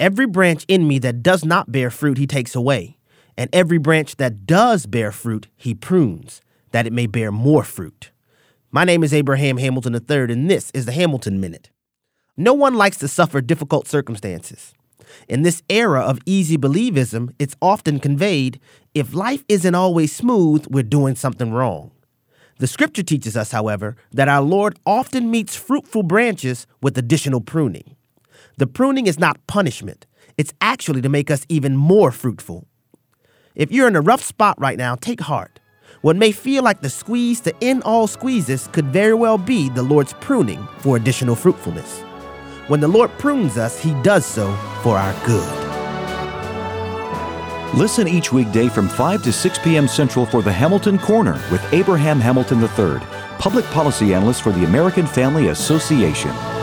Every branch in me that does not bear fruit, he takes away. And every branch that does bear fruit, he prunes, that it may bear more fruit. My name is Abraham Hamilton III, and this is the Hamilton Minute. No one likes to suffer difficult circumstances. In this era of easy believism, it's often conveyed if life isn't always smooth, we're doing something wrong. The scripture teaches us, however, that our Lord often meets fruitful branches with additional pruning. The pruning is not punishment, it's actually to make us even more fruitful. If you're in a rough spot right now, take heart. What may feel like the squeeze to end all squeezes could very well be the Lord's pruning for additional fruitfulness. When the Lord prunes us, He does so for our good. Listen each weekday from 5 to 6 p.m. Central for the Hamilton Corner with Abraham Hamilton III, public policy analyst for the American Family Association.